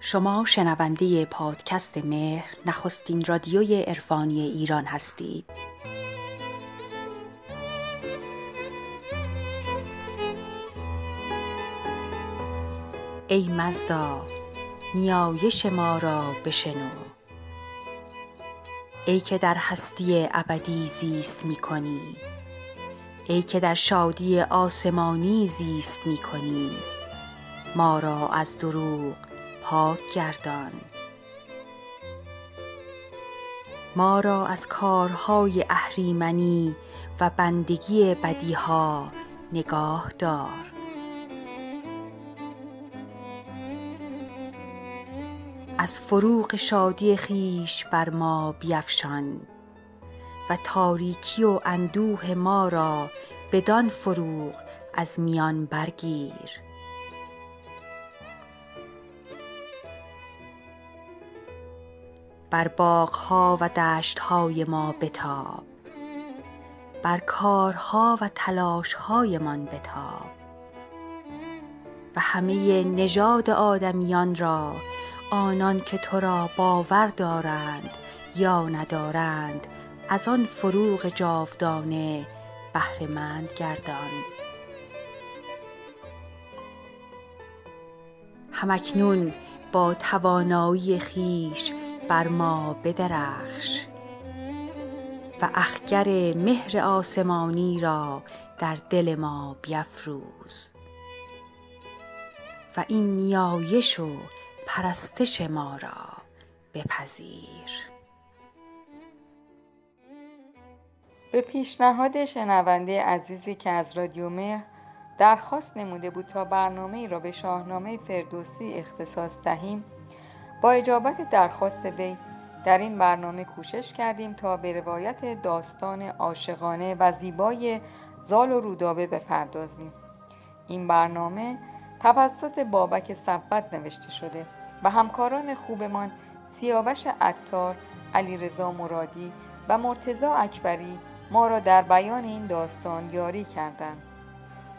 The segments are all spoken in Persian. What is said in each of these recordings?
شما شنونده پادکست مهر نخستین رادیوی عرفانی ایران هستید. ای مزدا نیایش ما را بشنو. ای که در هستی ابدی زیست می کنی ای که در شادی آسمانی زیست می کنی ما را از دروغ پاک گردان. ما را از کارهای اهریمنی و بندگی بدیها نگاه دار. از فروغ شادی خیش بر ما بیفشان و تاریکی و اندوه ما را بدان فروغ از میان برگیر. بر باغها و دشتهای ما بتاب. بر کارها و تلاشهایمان بتاب. و همه نژاد آدمیان را آنان که تو را باور دارند یا ندارند از آن فروغ جاودانه بهرهمند گردان. همکنون با توانایی خیش بر ما بدرخش و اخگر مهر آسمانی را در دل ما بیفروز و این نیایش و پرستش ما را بپذیر. به پیشنهاد شنونده عزیزی که از رادیو مهر درخواست نموده بود تا برنامه ای را به شاهنامه فردوسی اختصاص دهیم با اجابت درخواست وی در این برنامه کوشش کردیم تا به روایت داستان عاشقانه و زیبای زال و رودابه بپردازیم این برنامه توسط بابک صفت نوشته شده و همکاران خوبمان سیاوش عطار، علیرضا مرادی و مرتزا اکبری ما را در بیان این داستان یاری کردند.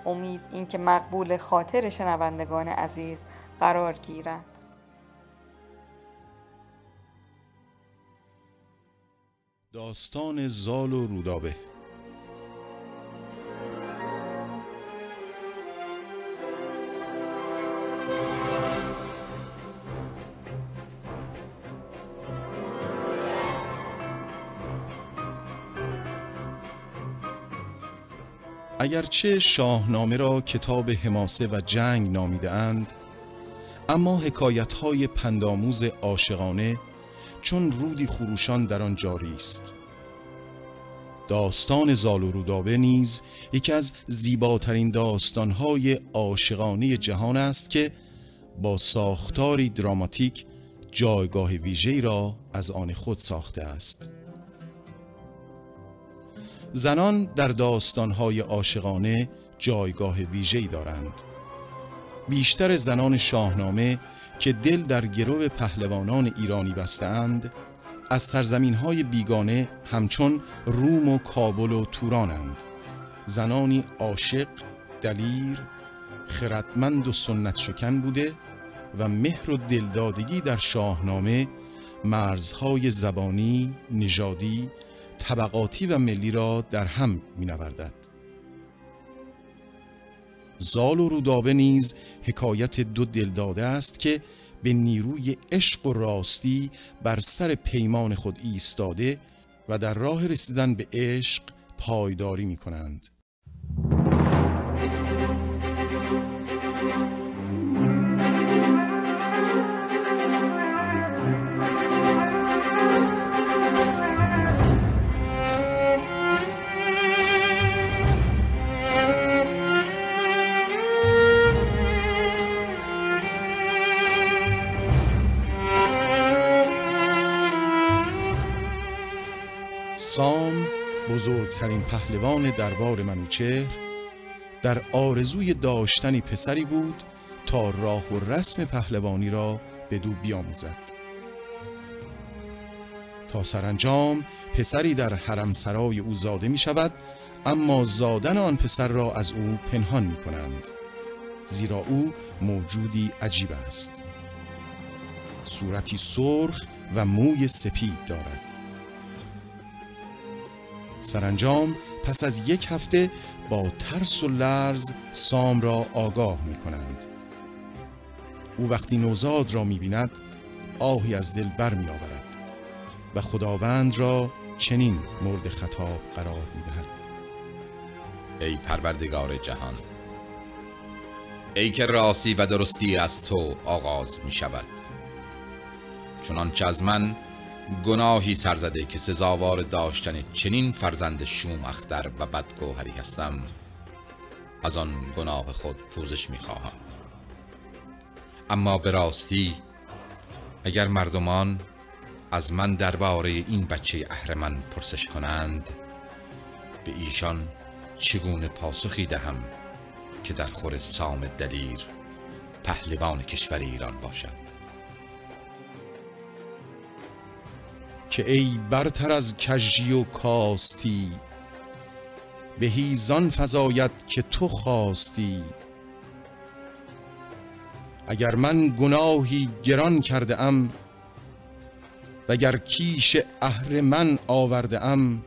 امید اینکه مقبول خاطر شنوندگان عزیز قرار گیرد. داستان زال و رودابه. اگرچه شاهنامه را کتاب حماسه و جنگ نامیده اند اما حکایت های پنداموز عاشقانه چون رودی خروشان در آن جاری است. داستان زال و رودابه نیز یکی از زیباترین داستانهای عاشقانه جهان است که با ساختاری دراماتیک جایگاه ویژه‌ای را از آن خود ساخته است. زنان در داستانهای عاشقانه جایگاه ویژه‌ای دارند. بیشتر زنان شاهنامه که دل در گرو پهلوانان ایرانی بستند از سرزمین های بیگانه همچون روم و کابل و تورانند زنانی عاشق، دلیر، خردمند و سنت شکن بوده و مهر و دلدادگی در شاهنامه مرزهای زبانی، نژادی، طبقاتی و ملی را در هم می نوردد. زال و رودابه نیز حکایت دو دلداده است که به نیروی عشق و راستی بر سر پیمان خود ایستاده و در راه رسیدن به عشق پایداری می کنند. سام بزرگترین پهلوان دربار منوچهر در آرزوی داشتنی پسری بود تا راه و رسم پهلوانی را به دو بیاموزد. تا سرانجام پسری در حرم سرای او زاده می شود اما زادن آن پسر را از او پنهان می کنند زیرا او موجودی عجیب است. صورتی سرخ و موی سپید دارد. سرانجام پس از یک هفته با ترس و لرز سام را آگاه می کنند او وقتی نوزاد را می بیند آهی از دل بر می آورد و خداوند را چنین مورد خطاب قرار می دهد ای پروردگار جهان ای که راستی و درستی از تو آغاز می شود چنانچه از من گناهی سرزده که سزاوار داشتن چنین فرزند شوم اختر و بدگوهری هستم از آن گناه خود پوزش می خواهم اما به راستی اگر مردمان از من درباره این بچه اهرمن پرسش کنند به ایشان چگونه پاسخی دهم که در خور سام دلیر پهلوان کشور ایران باشد؟ که ای برتر از کژی و کاستی بهی زان فزاید که تو خواستی. اگر من گناهی گران کرده ام وگر کیش من آورده ام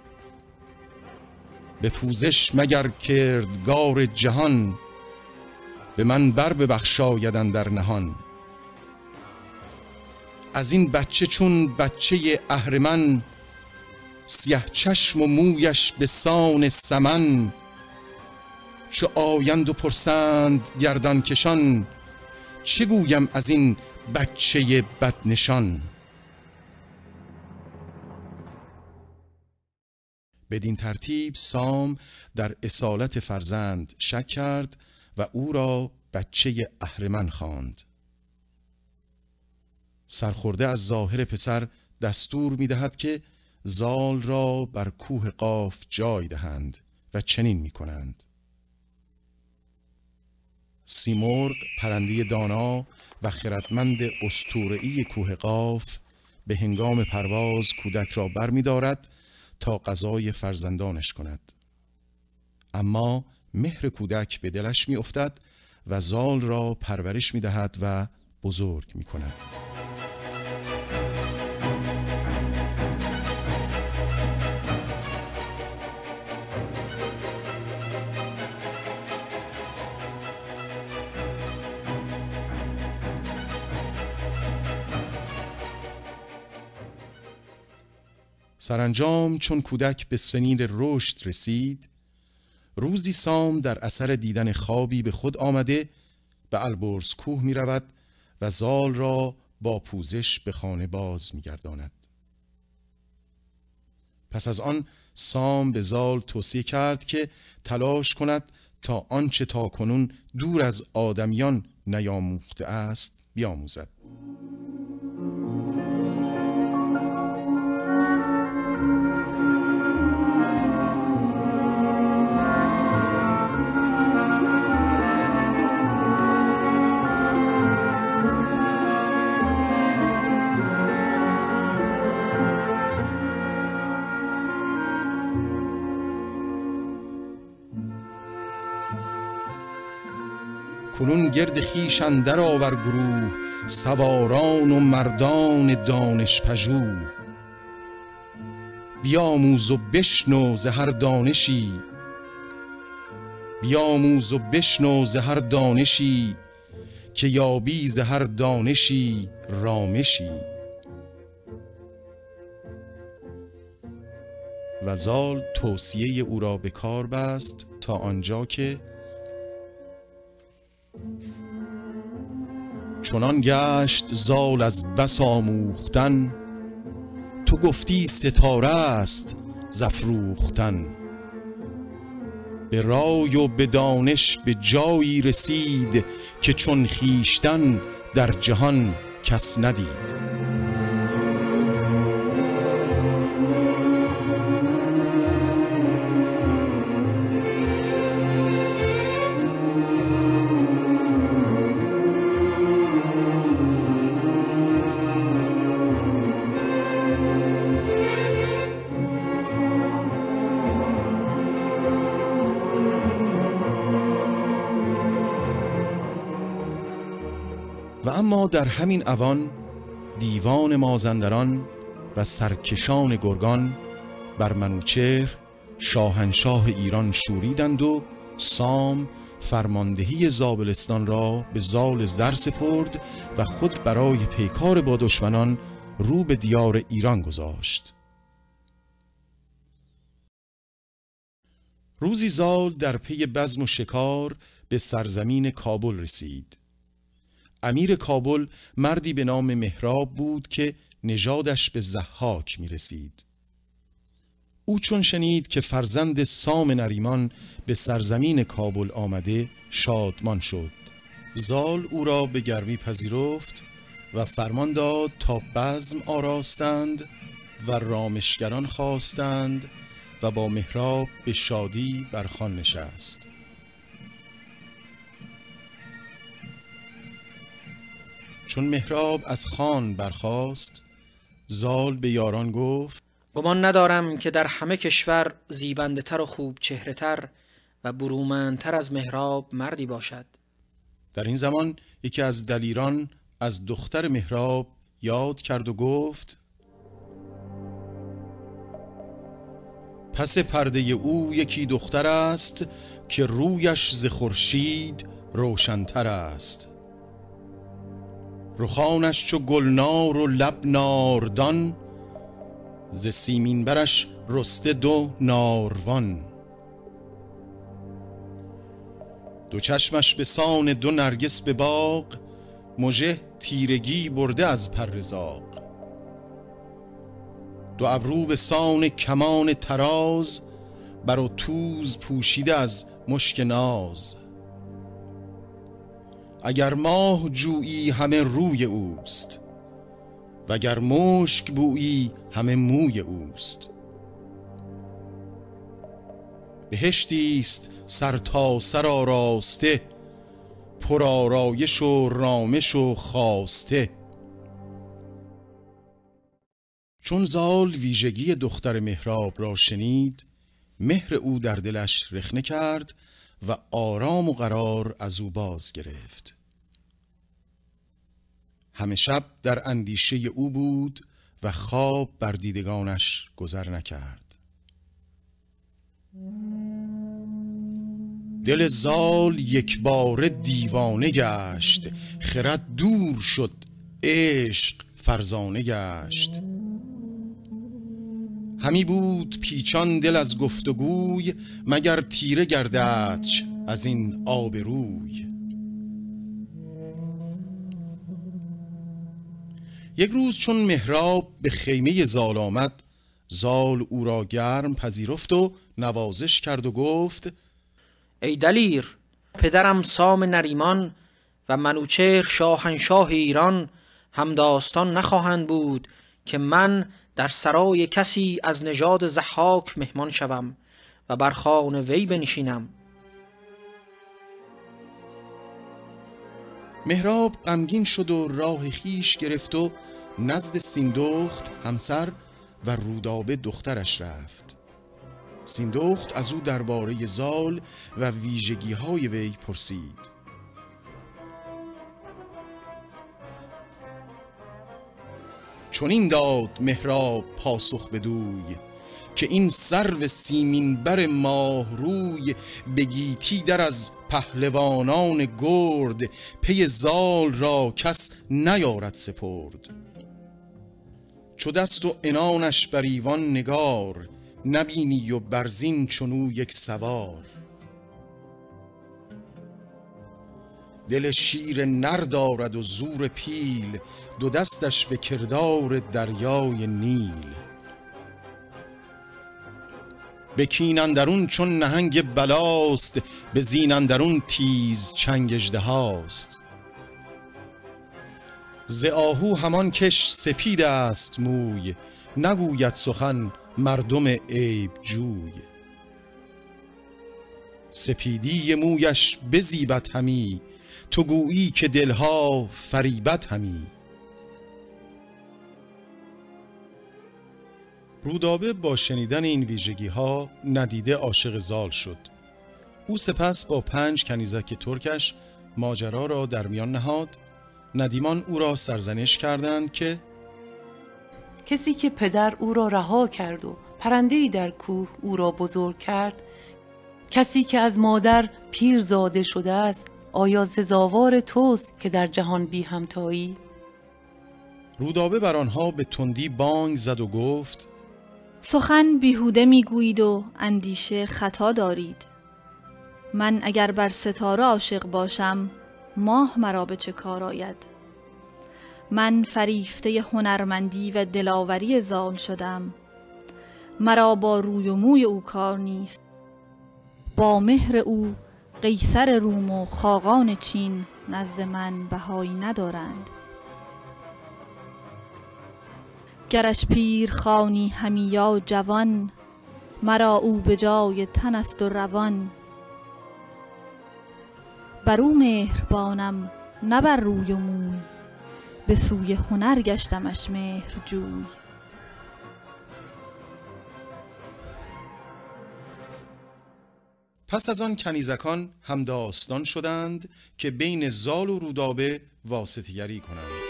به پوزش مگر کردگار جهان به من بر ببخشایدن در نهان. از این بچه چون بچه اهرمن سیه چشم و مویش به سان سمن چو آیند و پرسند گردان کشان چه گویم از این بچه بدنشان بدین ترتیب سام در اصالت فرزند شک کرد و او را بچه اهرمن خواند. سرخورده از ظاهر پسر دستور می دهد که زال را بر کوه قاف جای دهند و چنین می کنند سیمرغ پرنده دانا و خردمند استورعی کوه قاف به هنگام پرواز کودک را بر می دارد تا غذای فرزندانش کند. اما مهر کودک به دلش می افتد و زال را پرورش می دهد و بزرگ می کند سرانجام چون کودک به سنین رشد رسید روزی سام در اثر دیدن خوابی به خود آمده به البرز کوه می رود و زال را با پوزش به خانه باز می گرداند. پس از آن سام به زال توصیه کرد که تلاش کند تا آنچه تا کنون دور از آدمیان نیاموخته است بیاموزد. گرد خیش اندر آور گروه سواران و مردان دانش پژوه بیاموز و بشنو ز هر دانشی. بیاموز و بشنو ز دانشی که یابی ز دانشی رامشی. و توصیه او را به کار بست تا آنجا که چنان گشت زال از بس آموختن تو گفتی ستاره است زفروختن به رای و به دانش به جایی رسید که چون خیشتن در جهان کس ندید. همین اوان دیوان مازندران و سرکشان گرگان بر منوچهر شاهنشاه ایران شوریدند و سام فرماندهی زابلستان را به زال زر سپرد و خود برای پیکار با دشمنان رو به دیار ایران گذاشت. روزی زال در پی بزم و شکار به سرزمین کابل رسید. امیر کابل مردی به نام مهراب بود که نژادش به زحاک می رسید او چون شنید که فرزند سام نریمان به سرزمین کابل آمده شادمان شد. زال او را به گرمی پذیرفت و فرمان داد تا بزم آراستند و رامشگران خواستند و با مهراب به شادی بر خان نشست. چون مهراب از خان برخاست زال به یاران گفت گمان ندارم که در همه کشور زیبنده تر و خوب چهره تر و برومندتر از مهراب مردی باشد. در این زمان یکی از دلیران از دختر مهراب یاد کرد و گفت پس پرده او یکی دختر است که رویش ز خورشید روشنتر است. رخانش چو گلنار و لب ناردان ز سیمین برش رسته دو ناروان. دو چشمش به سان دو نرگس به باغ مژه تیرگی برده از پرزاق دو ابرو به سان کمان تراز بر توز پوشیده از مشک ناز. اگر ماه جویی همه روی اوست وگر مشک بویی همه موی اوست. بهشتی است سر تا سر آراسته پر آرایش و رامش و خواسته چون زال ویژگی دختر مهراب را شنید مهر او در دلش رخنه کرد و آرام و قرار از او باز گرفت. همه شب در اندیشه او بود و خواب بر دیدگانش گذر نکرد. دل زال یک بار دیوانه گشت خرد دور شد عشق فرزانه گشت. همی بود پیچان دل از گفتگوی مگر تیره گرددش از این آبروی یک روز چون مهراب به خیمه زال آمد زال او را گرم پذیرفت و نوازش کرد و گفت ای دلیر پدرم سام نریمان و منوچهر شاهنشاه ایران هم داستان نخواهند بود که من در سرای کسی از نژاد زحاک مهمان شوم و بر خان وی بنشینم. مهراب غمگین شد و راه خیش گرفت و نزد سیندخت همسر و رودابه دخترش رفت. سیندخت از او درباره زال و ویژگی های وی پرسید. چنین داد مهراب پاسخ بدوی که این سرو سیمین بر ماه روی بگیتی در از پهلوانان گرد پی زال را کس نیارد سپرد. چو دست و انانش بر ایوان نگار نبینی و برزین چونو یک سوار. دل شیر نر دارد و زور پیل دو دستش به کردار دریای نیل. به کین چون نهنگ بلاست به زین اندرون تیز چنگ هاست. ز آهو همان کش سپید است موی نگوید سخن مردم عیب جوی. سپیدی مویش بزیبت همی تو گویی که دلها فریبت همی. رودابه با شنیدن این ویژگی ها ندیده عاشق زال شد. او سپس با پنج کنیزک ترکش ماجرا را در میان نهاد. ندیمان او را سرزنش کردند که کسی که پدر او را رها کرد و پرندهی در کوه او را بزرگ کرد کسی که از مادر پیر زاده شده است آیا سزاوار توست که در جهان بی همتایی؟ رودابه بر آنها به تندی بانگ زد و گفت سخن بیهوده می‌گویید و اندیشه خطا دارید. من اگر بر ستاره عاشق باشم ماه مرا به چه کار آید؟ من فریفته هنرمندی و دلاوری زال شدم. مرا با روی و موی او کار نیست. با مهر او قیصر روم و خاقان چین نزد من بهایی ندارند. گرش پیر خانی همی یا جوان مرا او به جای تن است و روان. بر او مهربانم نه بر روی و موی به سوی هنر گشتمش مهر پس از آن کنیزکان هم داستان شدند که بین زال و رودابه واسطگری کنند.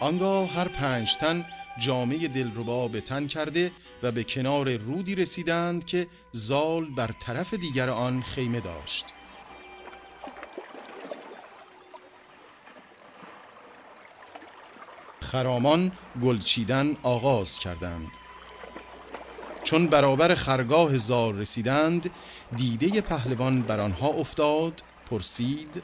آنگاه هر پنج تن جامعه دلربا به تن کرده و به کنار رودی رسیدند که زال بر طرف دیگر آن خیمه داشت. خرامان گلچیدن آغاز کردند. چون برابر خرگاه زال رسیدند دیده پهلوان بر آنها افتاد پرسید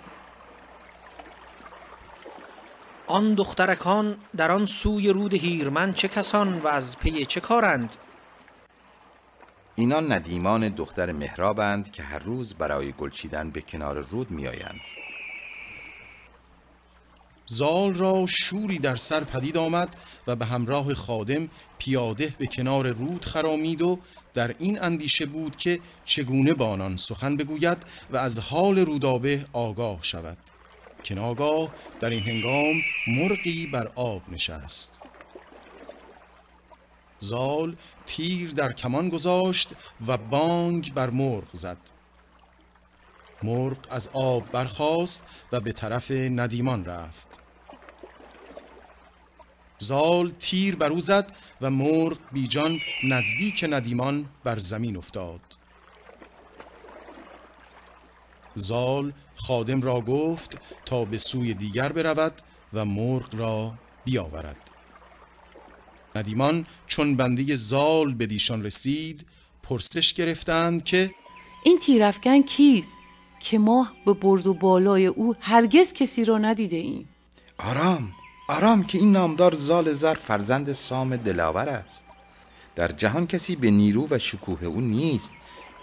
آن دخترکان در آن سوی رود هیرمن چه کسان و از پی چه کارند؟ اینان ندیمان دختر مهرابند که هر روز برای گلچیدن به کنار رود میآیند. زال را شوری در سر پدید آمد و به همراه خادم پیاده به کنار رود خرامید و در این اندیشه بود که چگونه با آنان سخن بگوید و از حال رودابه آگاه شود. که ناگاه در این هنگام مرغی بر آب نشست. زال تیر در کمان گذاشت و بانگ بر مرغ زد. مرغ از آب برخاست و به طرف ندیمان رفت. زال تیر بر او زد و مرغ بیجان نزدیک ندیمان بر زمین افتاد. زال خادم را گفت تا به سوی دیگر برود و مرغ را بیاورد. ندیمان چون بنده زال به دیشان رسید پرسش گرفتند که این تیرفکن کیست که ما به برز و بالای او هرگز کسی را ندیده ایم؟ آرام آرام که این نامدار زال زر فرزند سام دلاور است. در جهان کسی به نیرو و شکوه او نیست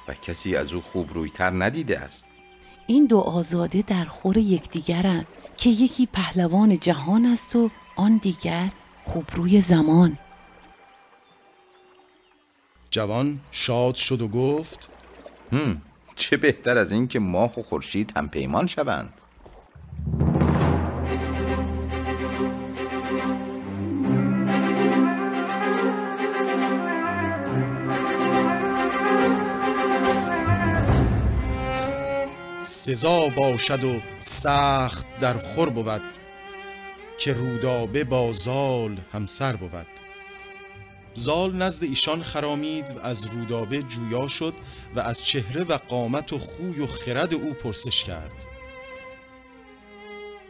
و کسی از او خوب رویتر ندیده است. این دو آزاده در خور یکدیگرند که یکی پهلوان جهان است و آن دیگر خوبروی زمان. جوان شاد شد و گفت هم چه بهتر از این که ماه و خورشید هم پیمان شوند. سزا باشد و سخت در خور بود که رودابه با زال همسر بود. زال نزد ایشان خرامید و از رودابه جویا شد و از چهره و قامت و خوی و خرد او پرسش کرد.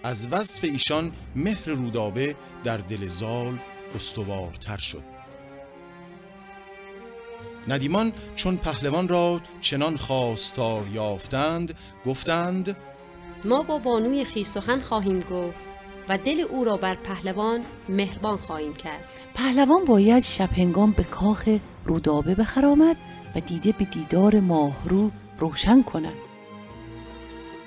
از وصف ایشان مهر رودابه در دل زال استوارتر شد. ندیمان چون پهلوان را چنان خواستار یافتند گفتند ما با بانوی خیش سخن خواهیم گفت و دل او را بر پهلوان مهربان خواهیم کرد. پهلوان باید شب هنگام به کاخ رودابه بخرامد و دیده به دیدار ماهرو روشن کند.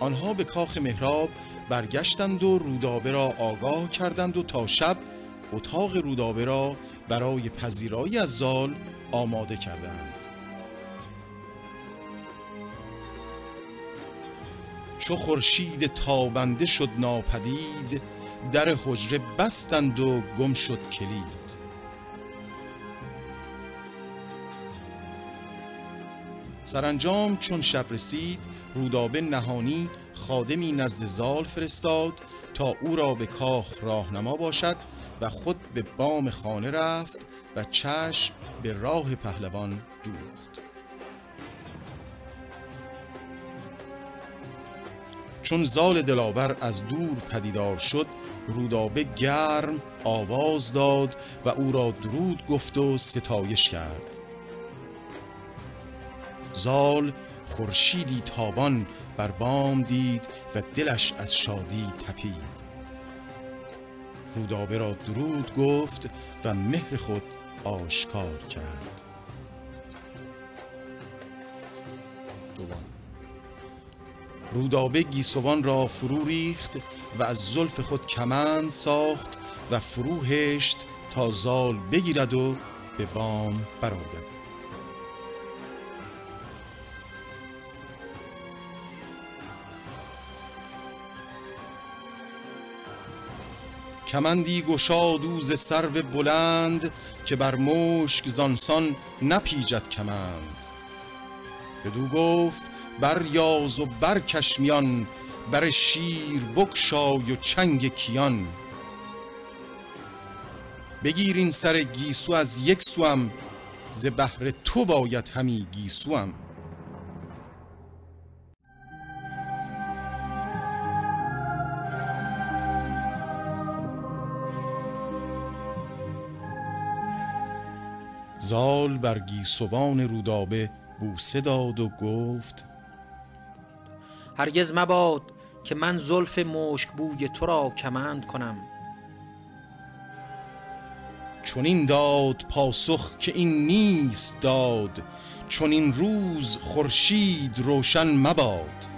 آنها به کاخ مهراب برگشتند و رودابه را آگاه کردند و تا شب اتاق رودابه را برای پذیرایی از زال آماده کردند چو خورشید تابنده شد ناپدید در حجره بستند و گم شد کلید. سرانجام چون شب رسید رودابه نهانی خادمی نزد زال فرستاد تا او را به کاخ راهنما باشد و خود به بام خانه رفت و چشم به راه پهلوان دوخت چون زال دلاور از دور پدیدار شد رودابه گرم آواز داد و او را درود گفت و ستایش کرد. زال خورشیدی تابان بر بام دید و دلش از شادی تپید. رودابه را درود گفت و مهر خود آشکار کرد. رودابه گیسوان را فرو ریخت و از زلف خود کمند ساخت و فرو هشت تا زال بگیرد و به بام برآید. کمندی گشاد ز سرو بلند که بر مشک زانسان نپیجد کمند. بدو گفت بر یاز و بر کشمیان بر شیر بکشای و چنگ کیان. بگیر این سر گیسو از یک سوم ز بهر تو باید همی گیسوم. زال بر گیسوان رودابه بوسه داد و گفت هرگز مباد که من زلف مشک بوی تو را کمند کنم. چون این داد پاسخ که این نیست داد چون این روز خورشید روشن مباد.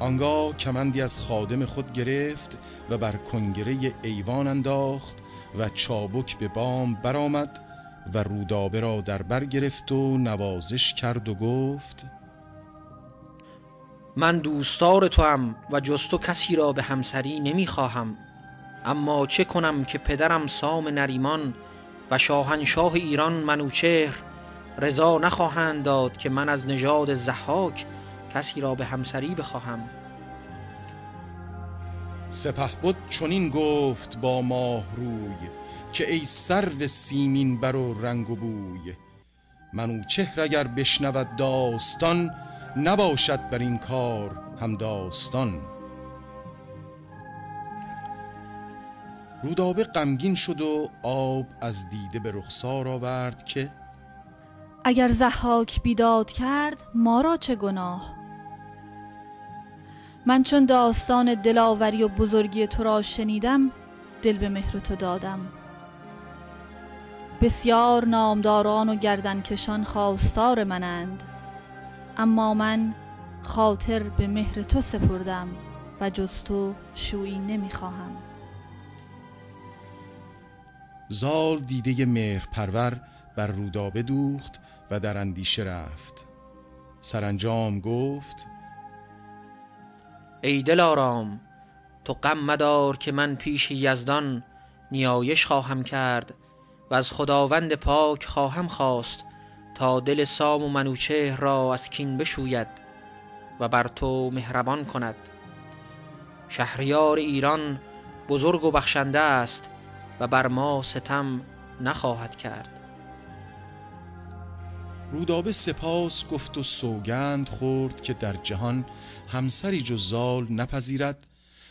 آنگاه کمندی از خادم خود گرفت و بر کنگره ایوان انداخت و چابک به بام برآمد و رودابه را در بر گرفت و نوازش کرد و گفت من دوستار تو هم و جز تو کسی را به همسری نمی‌خواهم اما چه کنم که پدرم سام نریمان و شاهنشاه ایران منوچهر رضا نخواهند داد که من از نژاد زحاک کسی را به همسری بخواهم. سپه بود چنین گفت با ماه روی که ای سرو سیمین بر و رنگ و بوی. منوچهر اگر بشنود داستان نباشد بر این کار هم داستان. رودابه غمگین شد و آب از دیده به رخسار آورد که اگر زحاک بیداد کرد ما را چه گناه؟ من چون داستان دلاوری و بزرگی تو را شنیدم دل به مهر تو دادم. بسیار نامداران و گردنکشان خواستار منند اما من خاطر به مهر تو سپردم و جز تو شویی نمی‌خواهم. زال دیده مهر پرور بر رودابه دوخت و در اندیشه رفت. سرانجام گفت ای دلارام تو غم مدار که من پیش یزدان نیایش خواهم کرد و از خداوند پاک خواهم خواست تا دل سام و منوچهر را از کین بشوید و بر تو مهربان کند. شهریار ایران بزرگ و بخشنده است و بر ما ستم نخواهد کرد. رودابه سپاس گفت و سوگند خورد که در جهان همسری جز زال نپذیرد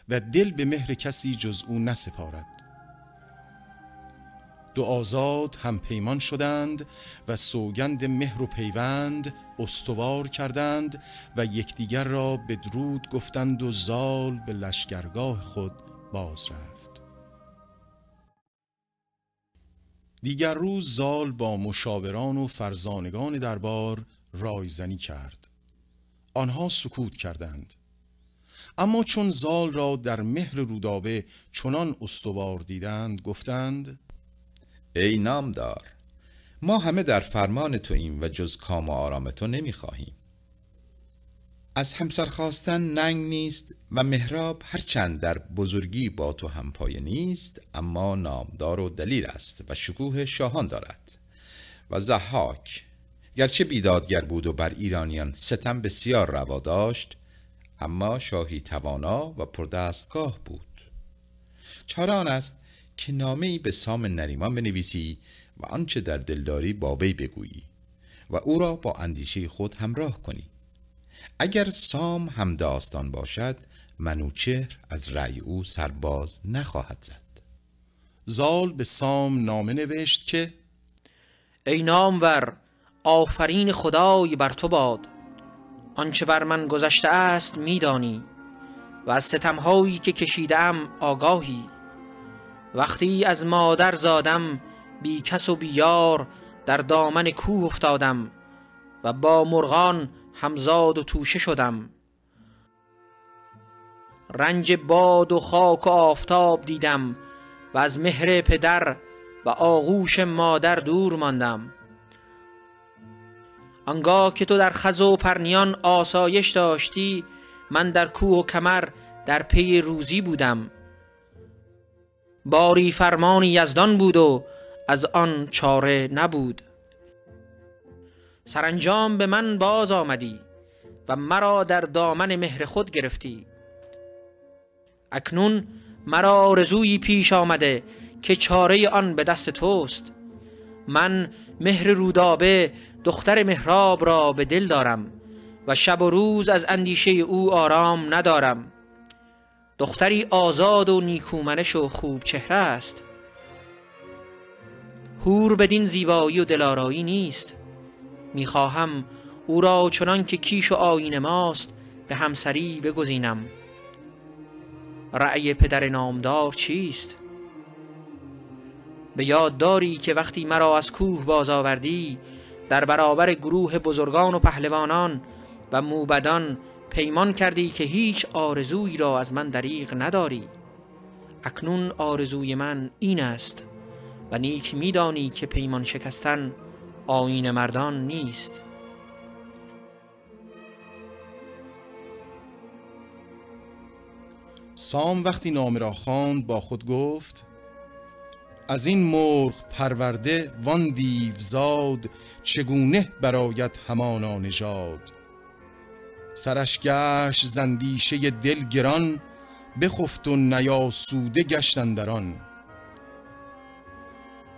و دل به مهر کسی جز او نسپارد. دو آزاد هم پیمان شدند و سوگند مهر و پیوند استوار کردند و یکدیگر را به درود گفتند و زال به لشکرگاه خود باز رفت دیگر روز زال با مشاوران و فرزانگان دربار رایزنی کرد. آنها سکوت کردند. اما چون زال را در مهر رودابه چنان استوار دیدند گفتند ای نامدار ما همه در فرمان توییم و جز کام و آرام تو نمی‌خواهیم. از همسر خواستن ننگ نیست و مهراب هرچند در بزرگی با تو هم پایه نیست اما نامدار و دلیل است و شکوه شاهان دارد. و زحاک گرچه بیدادگر بود و بر ایرانیان ستم بسیار روا داشت اما شاهی توانا و پردستگاه بود. چاره آن است که نامه ای به سام نریمان بنویسی و آنچه در دلداری با وی بگویی و او را با اندیشه خود همراه کنی. اگر سام هم داستان باشد منوچهر از رأی او سرباز نخواهد زد. زال به سام نامه نوشت که ای نامور آفرین خدای بر تو باد. آنچه بر من گذشته است میدانی و از ستمهایی که کشیدم آگاهی. وقتی از مادر زادم بی کس و بی یار در دامن کوه افتادم و با مرغان همزاد و توشه شدم. رنج باد و خاک و آفتاب دیدم و از مهر پدر و آغوش مادر دور ماندم. آنگاه که تو در خز و پرنیان آسایش داشتی من در کوه و کمر در پی روزی بودم. باری فرمان یزدان بود و از آن چاره نبود. سرانجام به من باز آمدی و مرا در دامن مهر خود گرفتی. اکنون مرا رزویی پیش آمده که چاره آن به دست توست. من مهر رودابه دختر مهراب را به دل دارم و شب و روز از اندیشه او آرام ندارم. دختری آزاد و نیکومنش و خوب چهره است. هور بدین زیبایی و دلارایی نیست. می‌خواهم او را چنان که کیش و آین ماست به همسری بگزینم رأی پدر نامدار چیست؟ به یاد داری که وقتی مرا از کوه باز آوردی در برابر گروه بزرگان و پهلوانان و موبدان پیمان کردی که هیچ آرزویی را از من دریغ نداری اکنون آرزوی من این است و نیک میدانی که پیمان شکستن آین مردان نیست. سام وقتی نامه را خواند با خود گفت از این مرغ پرورده وان دیوزاد چگونه برایت همانا نژاد؟ سرش گشت زندیشه دل گران بخفت و نیاسوده گشتن دران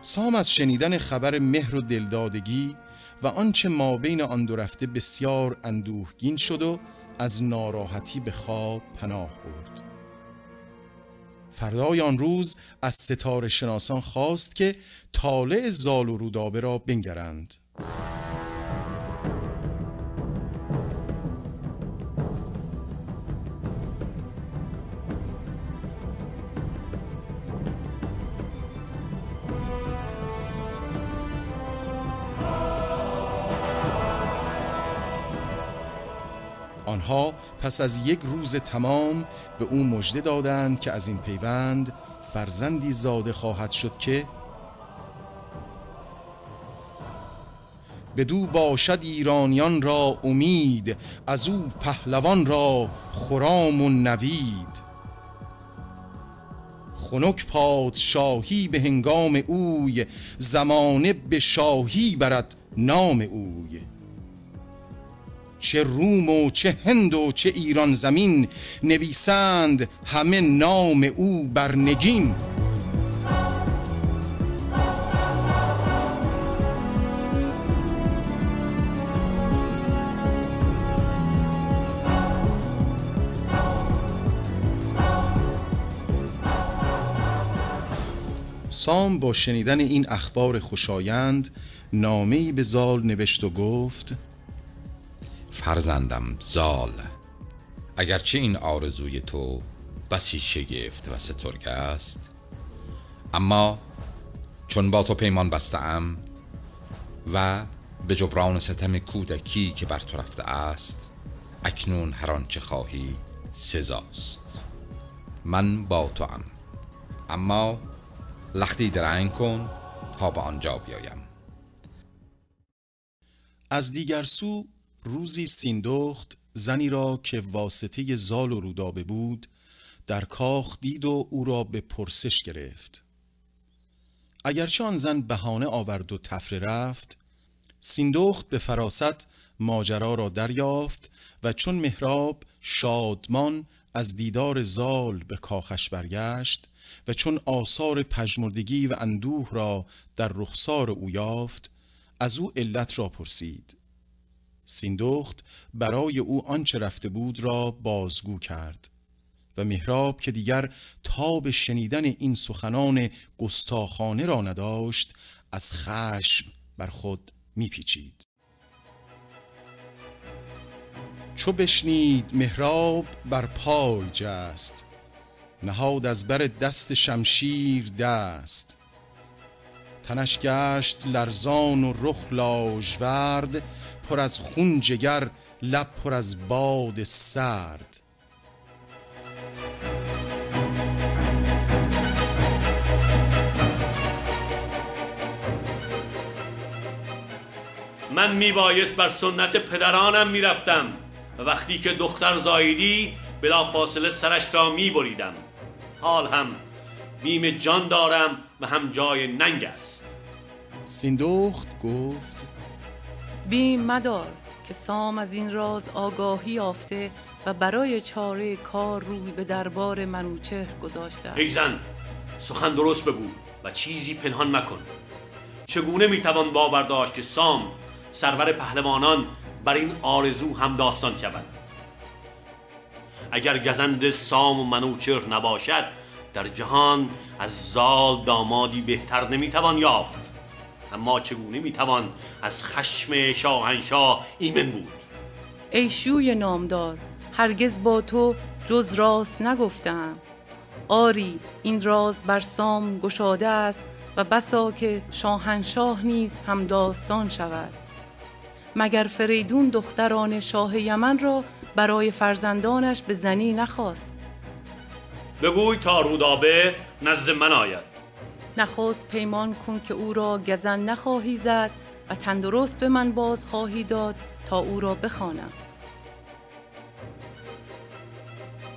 سام از شنیدن خبر مهر و دلدادگی و آنچه ما بین آن دو رفته بسیار اندوهگین شد و از ناراحتی به خواب پناه برد. فردای آن روز از ستاره شناسان خواست که طالع زال و رودابه را بنگرند. پس از یک روز تمام به او مژده دادند که از این پیوند فرزندی زاده خواهد شد که بدو باشد ایرانیان را امید از او پهلوان را خرام و نوید. خنک پادشاهی به هنگام اوی زمانه به شاهی برد نام اوی. چه روم و چه هند و چه ایران زمین نویسند همه نام او بر نگین. سام با شنیدن این اخبار خوشایند نامه‌ای به زال نوشت و گفت فرزندم زال. اگرچه این آرزوی تو بسی شگفت و سترگ است اما چون با تو پیمان بستم و به جبران ستم کودکی که بر تو رفته است اکنون هر آنچه خواهی سزاست. من با تو ام اما لختی درنگ کن تا به آنجا بیایم. از دیگر سو روزی سیندخت زنی را که واسطه زال و رودابه بود در کاخ دید و او را به پرسش گرفت. اگرچه آن زن بهانه آورد و تفره رفت سیندخت به فراست ماجرا را دریافت و چون مهراب شادمان از دیدار زال به کاخش برگشت و چون آثار پژمردگی و اندوه را در رخسار او یافت از او علت را پرسید. سیندخت برای او آنچه رفته بود را بازگو کرد و مهراب که دیگر تاب شنیدن این سخنان گستاخانه را نداشت از خشم بر خود میپیچید. چو بشنید مهراب بر پای جست نهاد از بر دست شمشیر دست. تنش گشت لرزان و رخ لاژورد پر از خون جگر لب پر از باد سرد. من میبایست بر سنت پدرانم می‌رفتم و وقتی که دختر زایدی بلا فاصله سرش را میبریدم. حال هم بیم جان دارم و هم جای ننگ است. سیندخت گفت بیم مدار که سام از این راز آگاهی یافته و برای چاره کار روی به دربار منوچهر گذاشته. ای زن سخن درست بگو و چیزی پنهان مکن. چگونه می‌توان باور داشت که سام سرور پهلوانان بر این آرزو هم داستان شود؟ اگر گزند سام و منوچهر نباشد در جهان از زال دامادی بهتر نمی‌توان یافت. اما چگونه می‌توان از خشم شاهنشاه ایمن بود؟ ای شوی نامدار هرگز با تو جز راست نگفتم. آری این راز بر سام گشاده است و بسا که شاهنشاه نیز هم داستان شود. مگر فریدون دختران شاه یمن را برای فرزندانش به زنی نخواست؟ بگوی تا رودابه نزد من آید. نخواست پیمان کن که او را گزن نخواهی زد و تندرست به من باز خواهی داد تا او را بخوانم.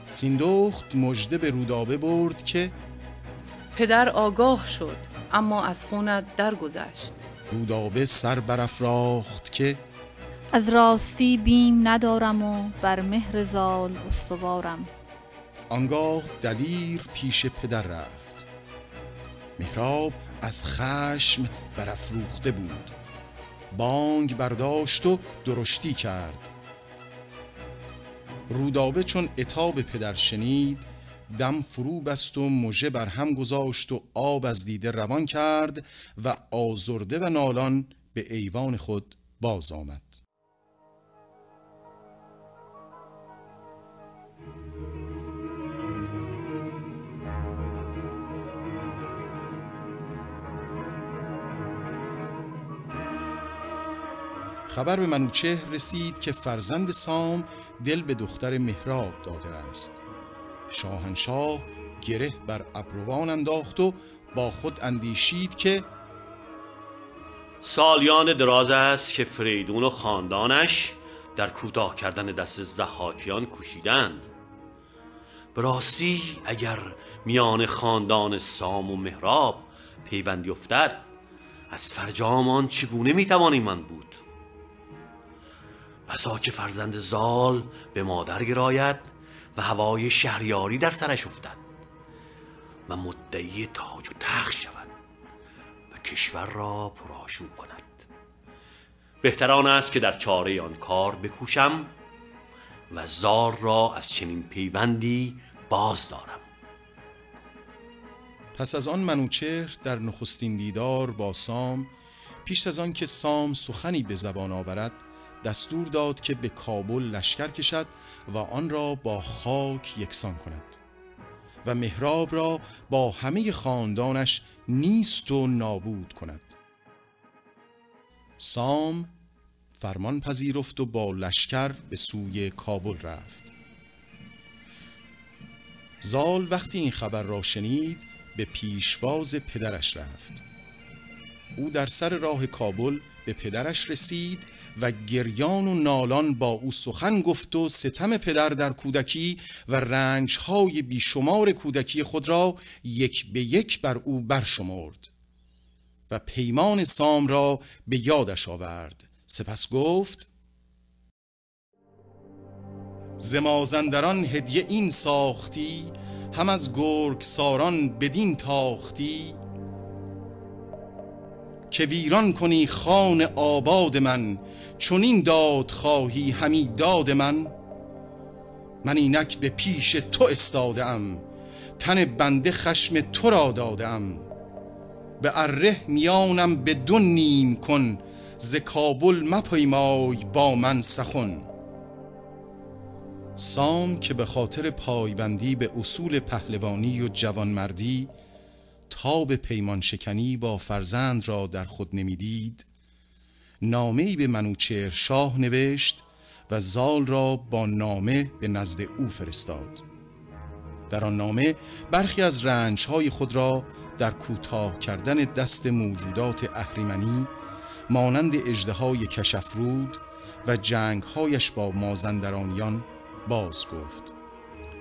سیندخت مژده به رودابه برد که پدر آگاه شد اما از خونت درگذشت. رودابه سر برافراخت که از راستی بیم ندارم و بر مهر زال استوارم. آنگاه دلیر پیش پدر رفت. مهراب از خشم برافروخته بود. بانگ برداشت و درشتی کرد. رودابه چون اتاب پدر شنید دم فرو بست و مژه بر هم گذاشت و آب از دیده روان کرد و آزرده و نالان به ایوان خود باز آمد. خبر به منوچهر رسید که فرزند سام دل به دختر مهراب داده است. شاهنشاه گره بر ابروان انداخت و با خود اندیشید که سالیان دراز است که فریدون و خاندانش در کوتاه کردن دست زحاکیان کوشیدند. به راستی اگر میان خاندان سام و مهراب پیوندی افتد از فرجام آن چگونه می‌توانیم من بود؟ بسا که فرزند زال به مادر گراید و هوای شهریاری در سرش افتد. و مدعی تاج و تخت شود و کشور را پرآشوب کند. بهتران است که در چاره آن کار بکوشم و زال را از چنین پیوندی باز دارم. پس از آن منوچهر در نخستین دیدار با سام پیش از آن که سام سخنی به زبان آورد دستور داد که به کابل لشکر کشد و آن را با خاک یکسان کند و مهراب را با همه خاندانش نیست و نابود کند. سام فرمان پذیرفت و با لشکر به سوی کابل رفت. زال وقتی این خبر را شنید به پیشواز پدرش رفت. او در سر راه کابل به پدرش رسید و گریان و نالان با او سخن گفت و ستم پدر در کودکی و رنجهای بیشمار کودکی خود را یک به یک بر او برشمرد و پیمان سام را به یادش آورد. سپس گفت زمازندران هدیه این ساختی هم از گرگ ساران بدین تاختی که ویران کنی خان آباد من. چون داد خواهی همی داد من. من اینک به پیش تو استادم تن بنده خشم تو را دادم به اره میانم به دو نیم کن. ز کابل مپیمای با من سخن. سام که به خاطر پایبندی به اصول پهلوانی و جوانمردی تاب پیمان شکنی با فرزند را در خود نمی‌دید نامه‌ای به منوچهر شاه نوشت و زال را با نامه به نزد او فرستاد. در آن نامه برخی از رنجهای خود را در کوتاه کردن دست موجودات اهریمنی مانند اجدهای کشفرود و جنگهایش با مازندرانیان باز گفت.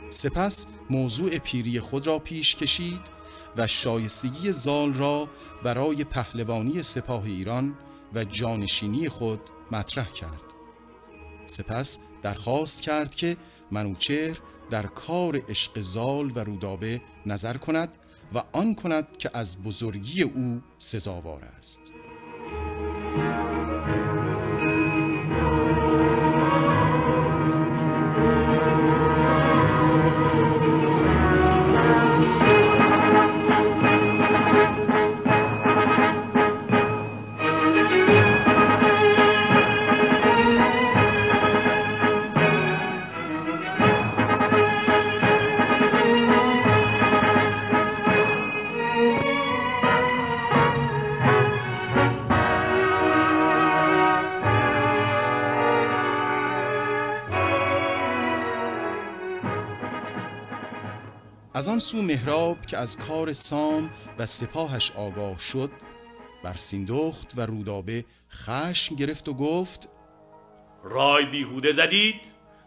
سپس موضوع پیری خود را پیش کشید و شایستگی زال را برای پهلوانی سپاه ایران و جانشینی خود مطرح کرد. سپس درخواست کرد که منوچهر در کار عشق زال و رودابه نظر کند و آن کند که از بزرگی او سزاوار است. از آن سو مهراب که از کار سام و سپاهش آگاه شد بر سیندخت و رودابه خشم گرفت و گفت رای بیهوده زدید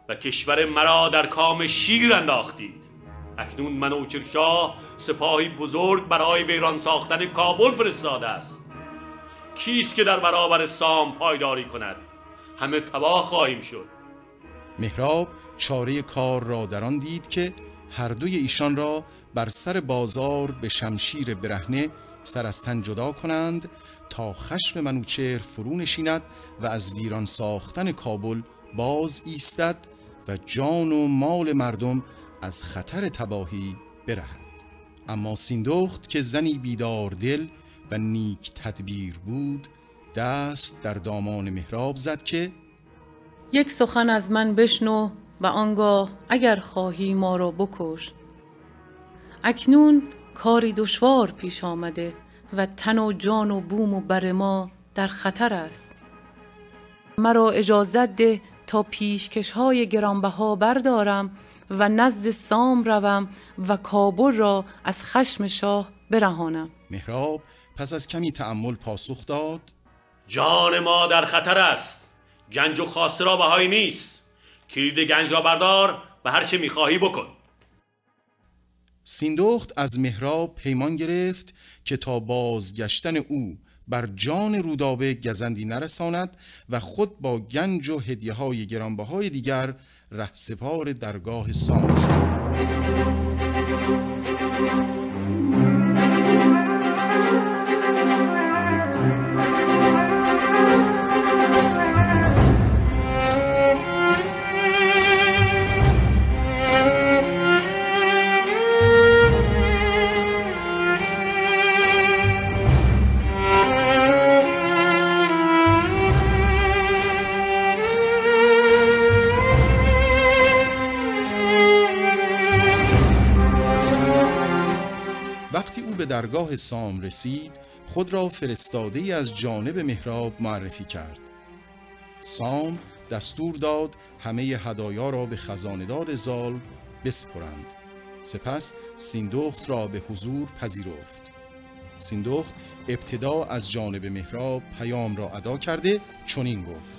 و کشور مرا در کام شیر انداختید. اکنون منوچر شاه سپاهی بزرگ برای ویران ساختن کابل فرستاده است. کیست که در برابر سام پایداری کند؟ همه تباه خواهیم شد. مهراب چاره کار را در آن دید که هر دوی ایشان را بر سر بازار به شمشیر برهنه سر از تن جدا کنند تا خشم منوچهر فرو نشیند و از ویران ساختن کابل باز ایستد و جان و مال مردم از خطر تباهی برهد. اما سیندخت که زنی بیدار دل و نیک تدبیر بود دست در دامان مهراب زد که یک سخن از من بشنو و آنگاه اگر خواهی ما را بکش. اکنون کاری دشوار پیش آمده و تن و جان و بوم و بر ما در خطر است. مرا اجازت ده تا پیشکش های گرانبها بردارم و نزد سام روم و کابل را از خشم شاه برهانم. مهراب پس از کمی تأمل پاسخ داد. جان ما در خطر است. گنج و خاصه را بهایی نیست. کلید گنج را بردار و هر چه می‌خواهی بکن. سیندخت از مهراب پیمان گرفت که تا بازگشتن او بر جان رودابه گزندی نرساند و خود با گنج و هدیه های گرانبهای دیگر رهسپار درگاه سام شد. درگاه سام رسید خود را فرستاده ای از جانب مهراب معرفی کرد. سام دستور داد همه هدایا را به خزاندار زال بسپرند. سپس سیندخت را به حضور پذیرفت. سیندخت ابتدا از جانب مهراب پیام را ادا کرده چنین گفت.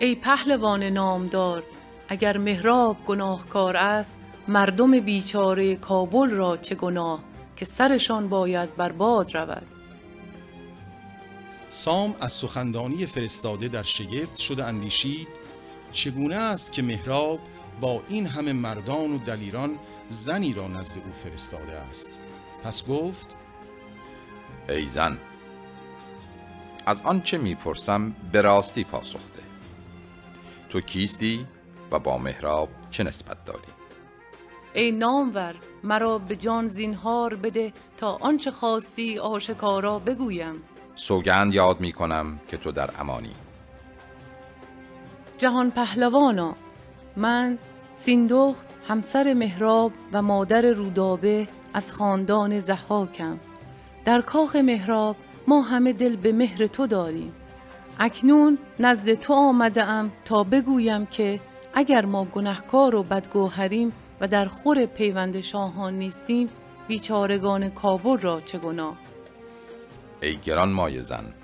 ای پهلوان نامدار اگر مهراب گناهکار است مردم بیچاره کابل را چه گناه؟ که سرشان باید بر باد رود. سام از سخندانی فرستاده در شگفت شده اندیشید چگونه است که مهراب با این همه مردان و دلیران زنی را نزد او فرستاده است؟ پس گفت ای زن از آنچه می‌پرسم به راستی پاسخته تو کیستی و با مهراب چه نسبت داری؟ ای نامور مرا به جان زینهار بده تا آنچه خواستی آشکارا بگویم. سوگند یاد می‌کنم که تو در امانی. جهان پهلوانا من سیندخت همسر مهراب و مادر رودابه از خاندان زحاکم در کاخ مهراب ما همه دل به مهر تو داریم. اکنون نزد تو آمده ام تا بگویم که اگر ما گنهکار و بدگوهریم و در خور پیوند شاهان نیستیم بیچارگان کابل را چه گناه؟ ای گران مایه زن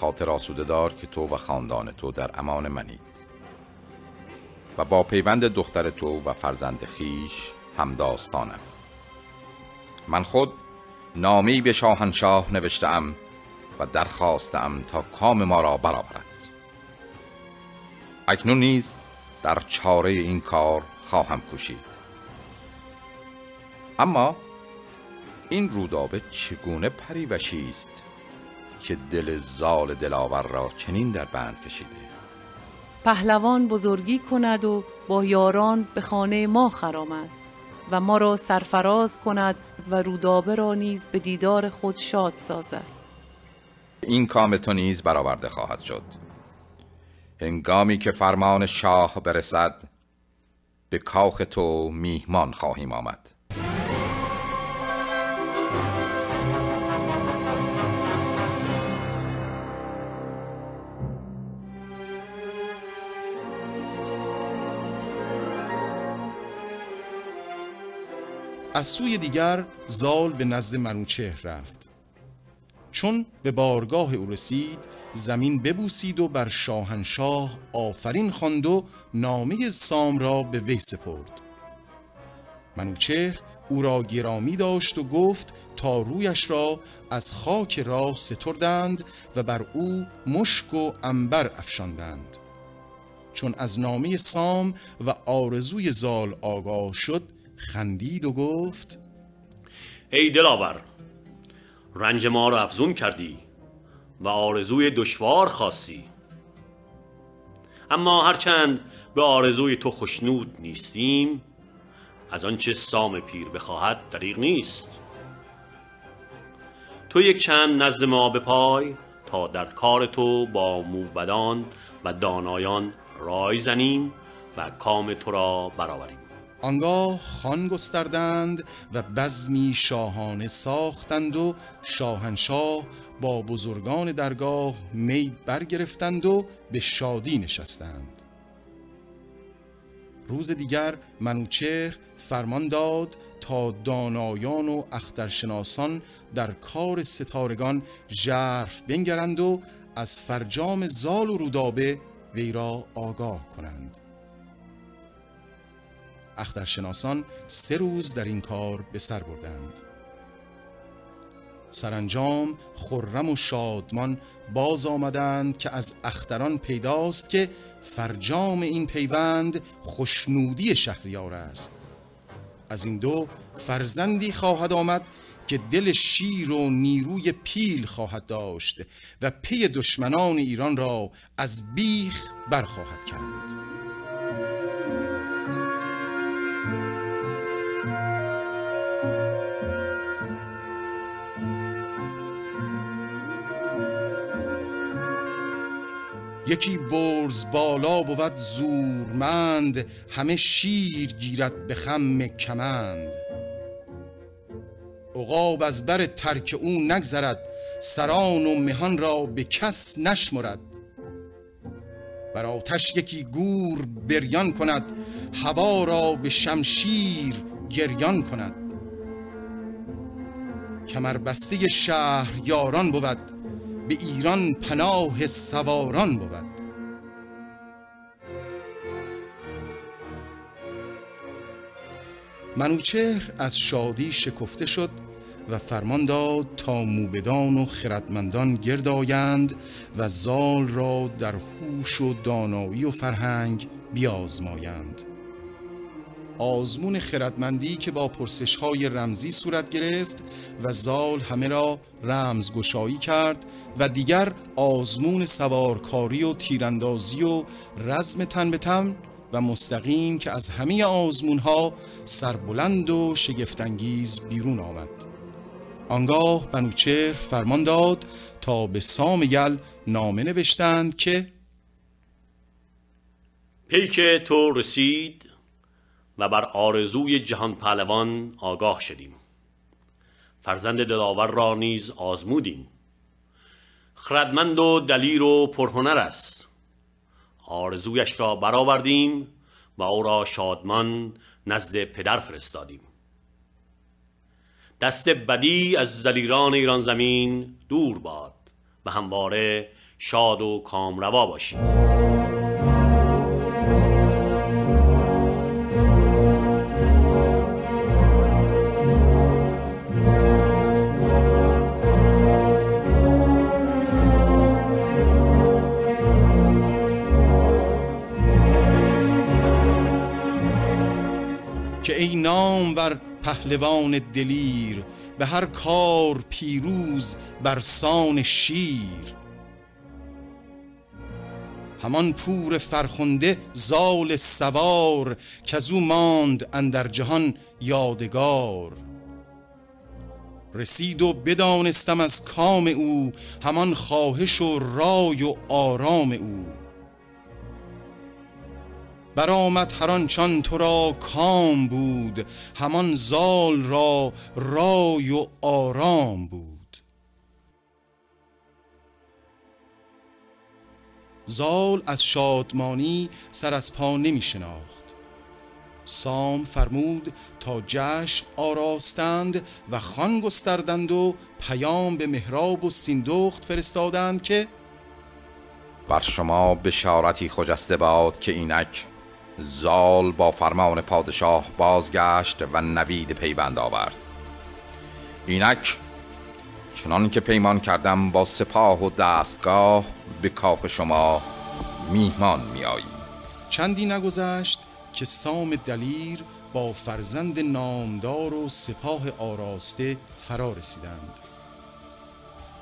خاطر آسوده دار که تو و خاندان تو در امان منید. و با پیوند دختر تو و فرزند خیش همداستانم من خود نامی به شاهنشاه نوشتم و درخواستم تا کام ما را برآورد. اکنون نیز در چاره این کار خواهم کوشید. اما این رودابه چگونه پریوشی است که دل زال دلاور را چنین در بند کشیده؟ پهلوان بزرگی کند و با یاران به خانه ما خرامد و ما را سرفراز کند و رودابه را نیز به دیدار خود شاد سازد. این کام تو نیز برآورده خواهد شد. هنگامی که فرمان شاه برسد به کاخ تو میهمان خواهیم آمد. از سوی دیگر زال به نزد منوچهر رفت. چون به بارگاه او رسید زمین ببوسید و بر شاهنشاه آفرین خواند و نامه سام را به وی سپرد. منوچهر او را گرامی داشت و گفت تا رویش را از خاک راه ستردند و بر او مشک و انبر افشاندند. چون از نامه سام و آرزوی زال آگاه شد خندید و گفت ای دلاور رنج ما را افزون کردی. و آرزوی دشوار خواستی اما هرچند به آرزوی تو خشنود نیستیم از آنچه سام پیر بخواهد دریغ نیست. تو یک چند نزد ما بپای تا در کار تو با موبدان و دانایان رای زنیم و کام تو را برآوریم. آنگاه خان گستردند و بزمی شاهانه ساختند و شاهنشاه با بزرگان درگاه می برگرفتند و به شادی نشستند. روز دیگر منوچهر فرمان داد تا دانایان و اخترشناسان در کار ستارگان ژرف بنگرند و از فرجام زال و رودابه وی را آگاه کنند. اخترشناسان سه روز در این کار به سر بردند. سرانجام خرم و شادمان باز آمدند که از اختران پیداست که فرجام این پیوند خوشنودی شهریار است. از این دو فرزندی خواهد آمد که دل شیر و نیروی پیل خواهد داشت و پی دشمنان ایران را از بیخ برخواهد کند. یکی برز بالا بود زورمند همه شیر گیرد به خم کمند. عقاب از بر ترک او نگذرد سران و مهان را به کس نشمرد. بر آتش یکی گور بریان کند هوا را به شمشیر گریان کند. کمربسته شهر یاران بود به ایران پناه سواران بود. منوچهر از شادی شکفته شد و فرمان داد تا موبدان و خردمندان گرد آیند و زال را در هوش و دانایی و فرهنگ بیازمایند. آزمون خردمندی که با پرسش های رمزی صورت گرفت و زال همه را رمز گشایی کرد و دیگر آزمون سوارکاری و تیراندازی و رزم تن به تن و مستقیم که از همه آزمون ها سربلند و شگفتانگیز بیرون آمد. آنگاه بنوچهر فرمان داد تا به سام یل نامه نوشتند که پیک تو رسید و بر آرزوی جهان پهلوان آگاه شدیم. فرزند دلاور را نیز آزمودیم. خردمند و دلیر و پرهنر است. آرزویش را برآوردیم و او را شادمان نزد پدر فرستادیم. دست بدی از دلیران ایران زمین دور باد و همواره شاد و کامروا باشید که ای نامور پهلوان دلیر به هر کار پیروز بر سان شیر. همان پور فرخنده زال سوار که او ماند اندر جهان یادگار. رسید و بدانستم از کام او همان خواهش و رای و آرام او. برآمد هر آنچان تو را کام بود همان زال را رای و آرام بود. زال از شادمانی سر از پا نمی شناخت. سام فرمود تا جشن آراستند و خان گستردند و پیام به مهراب و سیندخت فرستادند که بر شما بشارتی خجسته باد که اینک زال با فرمان پادشاه بازگشت و نوید پیوند آورد. اینک چنان که پیمان کردم با سپاه و دستگاه به کاخ شما میهمان میاییم چندی نگذشت که سام دلیر با فرزند نامدار و سپاه آراسته فرا رسیدند.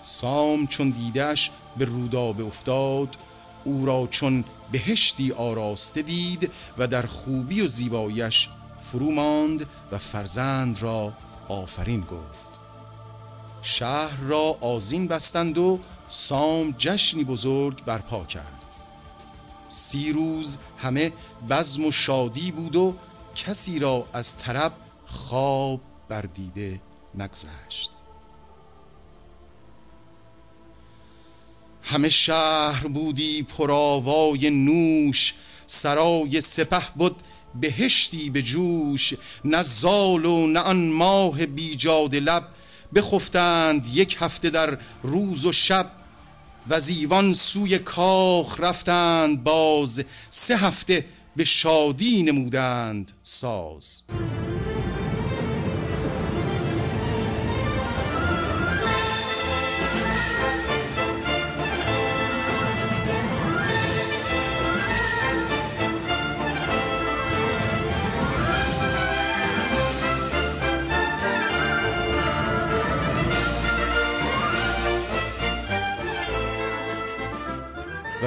سام چون دیدش به رودابه افتاد او را چون بهشتی آراسته دید و در خوبی و زیبایش فرو ماند و فرزند را آفرین گفت. شهر را آزین بستند و سام جشنی بزرگ برپا کرد. سی روز همه بزم و شادی بود و کسی را از طرب خواب بردیده نگذشت. همه شهر بودی پرآوای نوش سرای سپه بود بهشتی به جوش. نه زال و نه آن ماه بیجاد لب بخفتند یک هفته در روز و شب. و زیوان سوی کاخ رفتند باز سه هفته به شادی نمودند ساز.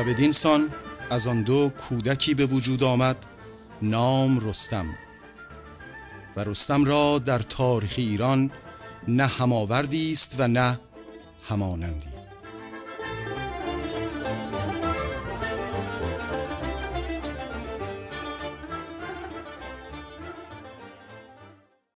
بدین سان از آن دو کودکی به وجود آمد نام رستم. و رستم را در تاریخ ایران نه هماوردی است و نه همانندی.